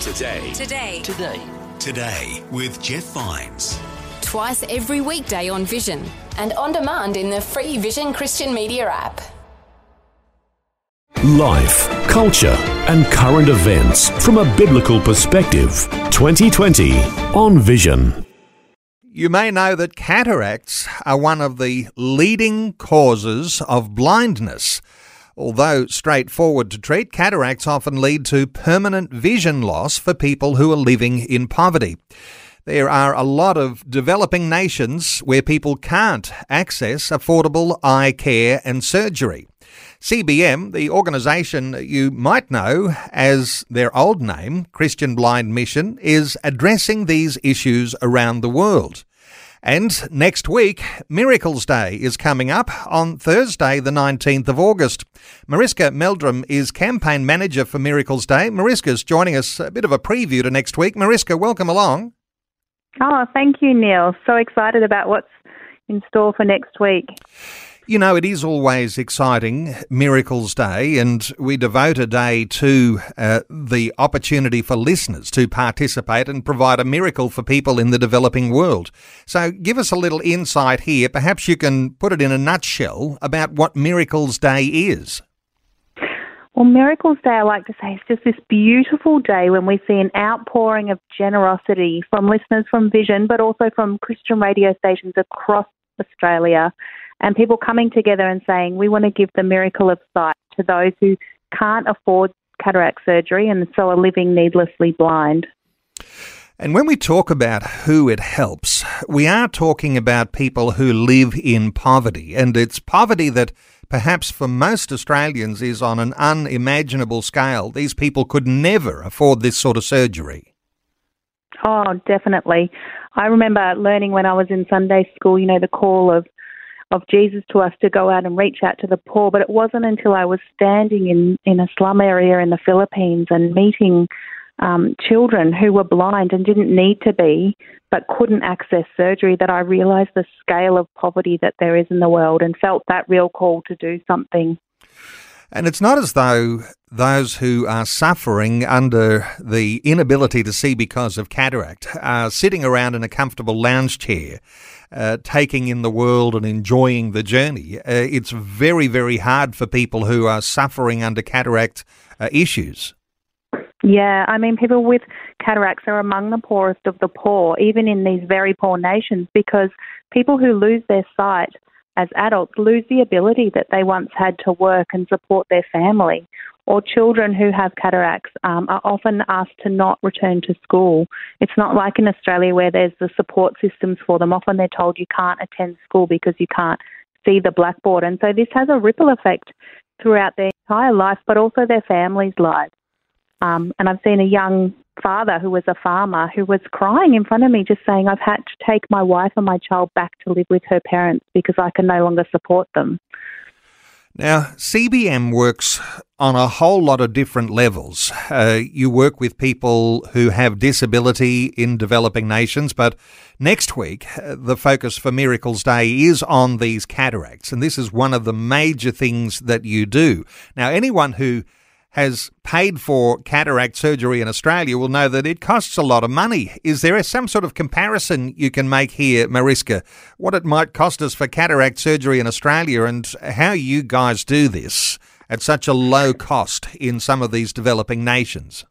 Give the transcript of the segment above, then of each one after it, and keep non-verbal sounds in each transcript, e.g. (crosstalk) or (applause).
Today. Today. Today. Today with Jeff Vines. Twice every weekday on Vision and on demand in the free Vision Christian Media app. Life, culture, and current events from a biblical perspective. 2020 on Vision. You may know that cataracts are one of the leading causes of blindness. Although straightforward to treat, cataracts often lead to permanent vision loss for people who are living in poverty. There are a lot of developing nations where people can't access affordable eye care and surgery. CBM, the organisation you might know as their old name, Christian Blind Mission, is addressing these issues around the world. And next week, Miracles Day is coming up on Thursday, the 19th of August. Mariska Meldrum is campaign manager for Miracles Day. Mariska's joining us a bit of a preview to next week. Mariska, welcome along. Oh, thank you, Neil. So excited about what's in store for next week. You know, it is always exciting, Miracles Day, and we devote a day to uh, the opportunity for listeners to participate and provide a miracle for people in the developing world. So, give us a little insight here. Perhaps you can put it in a nutshell about what Miracles Day is. Well, Miracles Day, I like to say, is just this beautiful day when we see an outpouring of generosity from listeners from Vision, but also from Christian radio stations across Australia and people coming together and saying, we want to give the miracle of sight to those who can't afford cataract surgery and so are living needlessly blind. And when we talk about who it helps, we are talking about people who live in poverty. And it's poverty that perhaps for most Australians is on an unimaginable scale. These people could never afford this sort of surgery. Oh, definitely. I remember learning when I was in Sunday school, you know, the call of of Jesus to us to go out and reach out to the poor. But it wasn't until I was standing in, in a slum area in the Philippines and meeting um, children who were blind and didn't need to be, but couldn't access surgery, that I realised the scale of poverty that there is in the world and felt that real call to do something. And it's not as though those who are suffering under the inability to see because of cataract are sitting around in a comfortable lounge chair, uh, taking in the world and enjoying the journey. Uh, it's very, very hard for people who are suffering under cataract uh, issues. Yeah, I mean, people with cataracts are among the poorest of the poor, even in these very poor nations, because people who lose their sight as adults lose the ability that they once had to work and support their family. Or children who have cataracts um, are often asked to not return to school. It's not like in Australia where there's the support systems for them. Often they're told you can't attend school because you can't see the blackboard. And so this has a ripple effect throughout their entire life, but also their families' lives. Um, and I've seen a young father who was a farmer who was crying in front of me, just saying, I've had to take my wife and my child back to live with her parents because I can no longer support them. Now, CBM works on a whole lot of different levels. Uh, you work with people who have disability in developing nations, but next week, uh, the focus for Miracles Day is on these cataracts, and this is one of the major things that you do. Now, anyone who has paid for cataract surgery in Australia will know that it costs a lot of money. Is there some sort of comparison you can make here, Mariska, what it might cost us for cataract surgery in Australia and how you guys do this at such a low cost in some of these developing nations?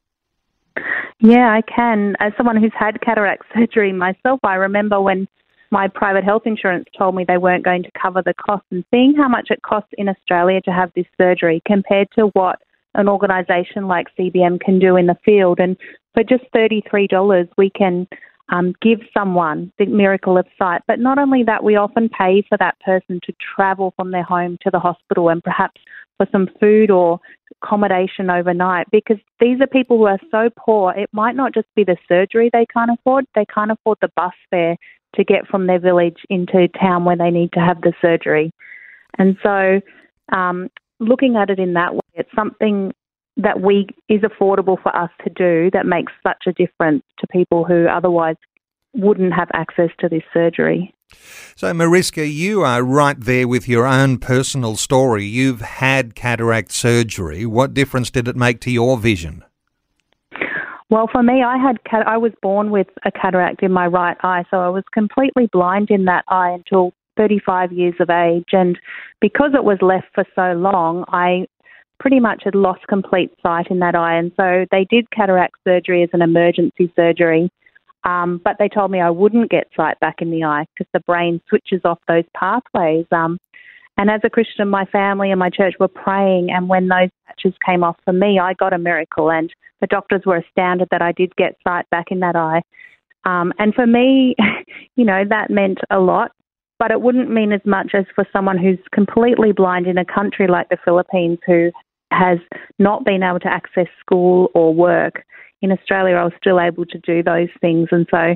Yeah, I can. As someone who's had cataract (laughs) surgery myself, I remember when my private health insurance told me they weren't going to cover the cost and seeing how much it costs in Australia to have this surgery compared to what an organisation like CBM can do in the field. And for just $33, we can um, give someone the miracle of sight. But not only that, we often pay for that person to travel from their home to the hospital and perhaps for some food or accommodation overnight because these are people who are so poor. It might not just be the surgery they can't afford, they can't afford the bus fare to get from their village into town where they need to have the surgery. And so um, looking at it in that way, it's something that we is affordable for us to do that makes such a difference to people who otherwise wouldn't have access to this surgery. So, Mariska, you are right there with your own personal story. You've had cataract surgery. What difference did it make to your vision? Well, for me, I had cat- I was born with a cataract in my right eye, so I was completely blind in that eye until 35 years of age. And because it was left for so long, I pretty much had lost complete sight in that eye. And so they did cataract surgery as an emergency surgery. Um, but they told me I wouldn't get sight back in the eye because the brain switches off those pathways. Um, and as a Christian, my family and my church were praying. And when those patches came off for me, I got a miracle. And the doctors were astounded that I did get sight back in that eye. Um, and for me, (laughs) you know, that meant a lot. But it wouldn't mean as much as for someone who's completely blind in a country like the Philippines who has not been able to access school or work. In Australia, I was still able to do those things. And so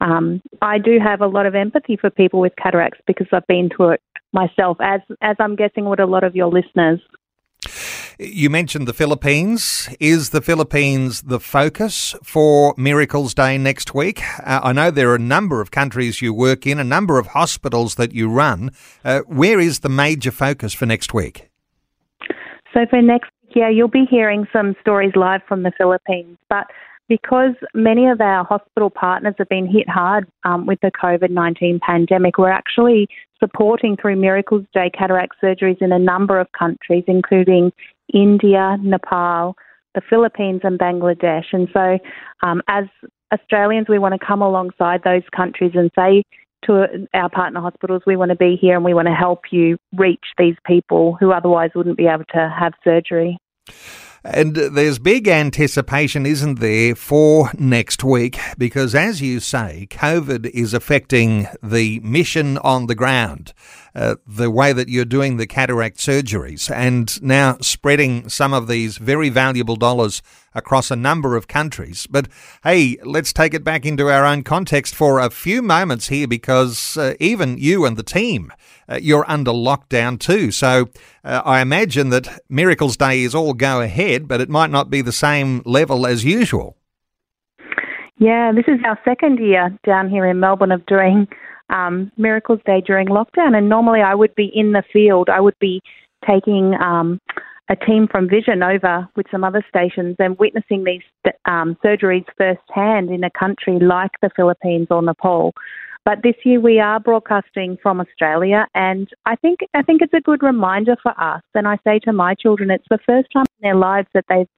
um, I do have a lot of empathy for people with cataracts because I've been through it myself, as, as I'm guessing would a lot of your listeners. You mentioned the Philippines. Is the Philippines the focus for Miracles Day next week? Uh, I know there are a number of countries you work in, a number of hospitals that you run. Uh, where is the major focus for next week? So for next yeah, you'll be hearing some stories live from the Philippines, but because many of our hospital partners have been hit hard um, with the COVID 19 pandemic, we're actually supporting through Miracles Day cataract surgeries in a number of countries, including India, Nepal, the Philippines, and Bangladesh. And so, um, as Australians, we want to come alongside those countries and say to our partner hospitals, we want to be here and we want to help you reach these people who otherwise wouldn't be able to have surgery. And there's big anticipation, isn't there, for next week? Because as you say, COVID is affecting the mission on the ground, uh, the way that you're doing the cataract surgeries, and now spreading some of these very valuable dollars across a number of countries. But hey, let's take it back into our own context for a few moments here because uh, even you and the team, uh, you're under lockdown too. So uh, I imagine that Miracles Day is all go ahead, but it might not be the same level as usual. Yeah, this is our second year down here in Melbourne of doing um, Miracles Day during lockdown. And normally I would be in the field. I would be taking um, a team from Vision over with some other stations and witnessing these um, surgeries firsthand in a country like the Philippines or Nepal. But this year we are broadcasting from Australia, and I think I think it's a good reminder for us. And I say to my children, it's the first time in their lives that they've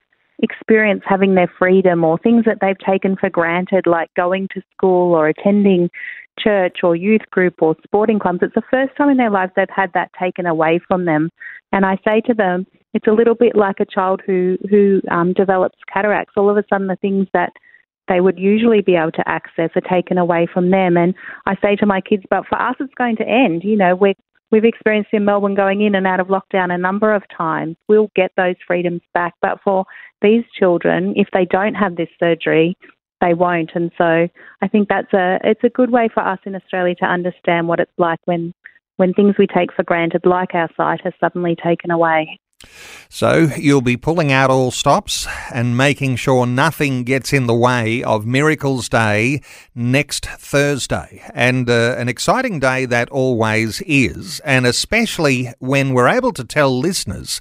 experienced having their freedom or things that they've taken for granted, like going to school or attending church or youth group or sporting clubs. It's the first time in their lives they've had that taken away from them. And I say to them, it's a little bit like a child who who um, develops cataracts. All of a sudden, the things that they would usually be able to access are taken away from them. And I say to my kids, but for us, it's going to end. You know, we we've experienced in Melbourne going in and out of lockdown a number of times. We'll get those freedoms back. But for these children, if they don't have this surgery, they won't. And so I think that's a it's a good way for us in Australia to understand what it's like when when things we take for granted, like our sight, are suddenly taken away. So you'll be pulling out all stops and making sure nothing gets in the way of Miracles Day next Thursday. And uh, an exciting day that always is, and especially when we're able to tell listeners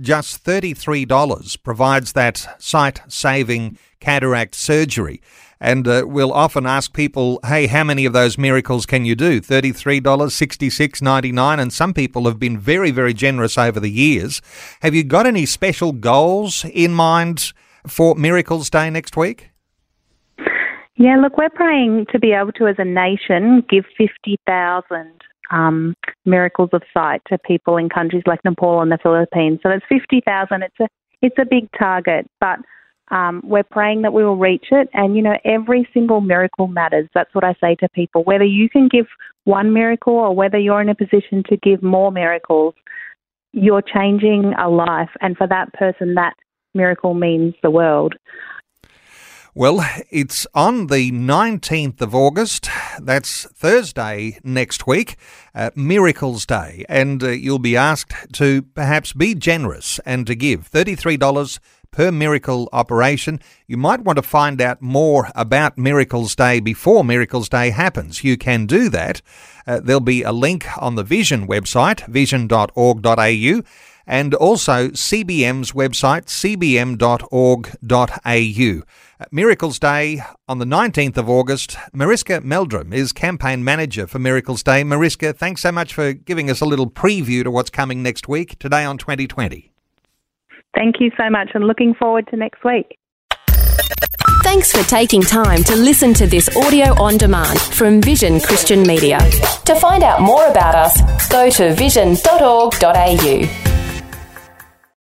just $33 provides that sight saving cataract surgery. And uh, we'll often ask people, hey, how many of those miracles can you do? $33, $66.99. And some people have been very, very generous over the years. Have you got any special goals in mind for Miracles Day next week? Yeah, look, we're praying to be able to, as a nation, give 50,000 um, miracles of sight to people in countries like Nepal and the Philippines. So that's 50,000. It's a, it's a big target, but um, we're praying that we will reach it. And, you know, every single miracle matters. That's what I say to people. Whether you can give one miracle or whether you're in a position to give more miracles, you're changing a life. And for that person, that miracle means the world. Well, it's on the 19th of August. That's Thursday next week, uh, Miracles Day. And uh, you'll be asked to perhaps be generous and to give $33 per miracle operation. You might want to find out more about Miracles Day before Miracles Day happens. You can do that. Uh, there'll be a link on the Vision website, vision.org.au and also CBM's website, cbm.org.au. Miracles Day on the 19th of August. Mariska Meldrum is campaign manager for Miracles Day. Mariska, thanks so much for giving us a little preview to what's coming next week, today on 2020. Thank you so much and looking forward to next week. Thanks for taking time to listen to this audio on demand from Vision Christian Media. To find out more about us, go to vision.org.au.